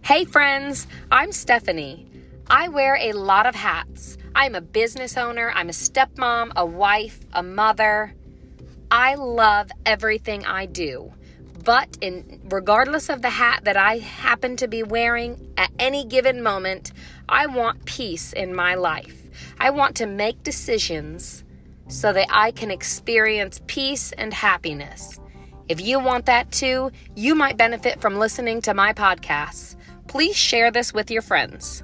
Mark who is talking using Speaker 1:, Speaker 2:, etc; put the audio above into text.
Speaker 1: Hey, friends, I'm Stephanie. I wear a lot of hats. I'm a business owner, I'm a stepmom, a wife, a mother. I love everything I do. But in regardless of the hat that I happen to be wearing at any given moment, I want peace in my life. I want to make decisions so that I can experience peace and happiness. If you want that too, you might benefit from listening to my podcasts. Please share this with your friends.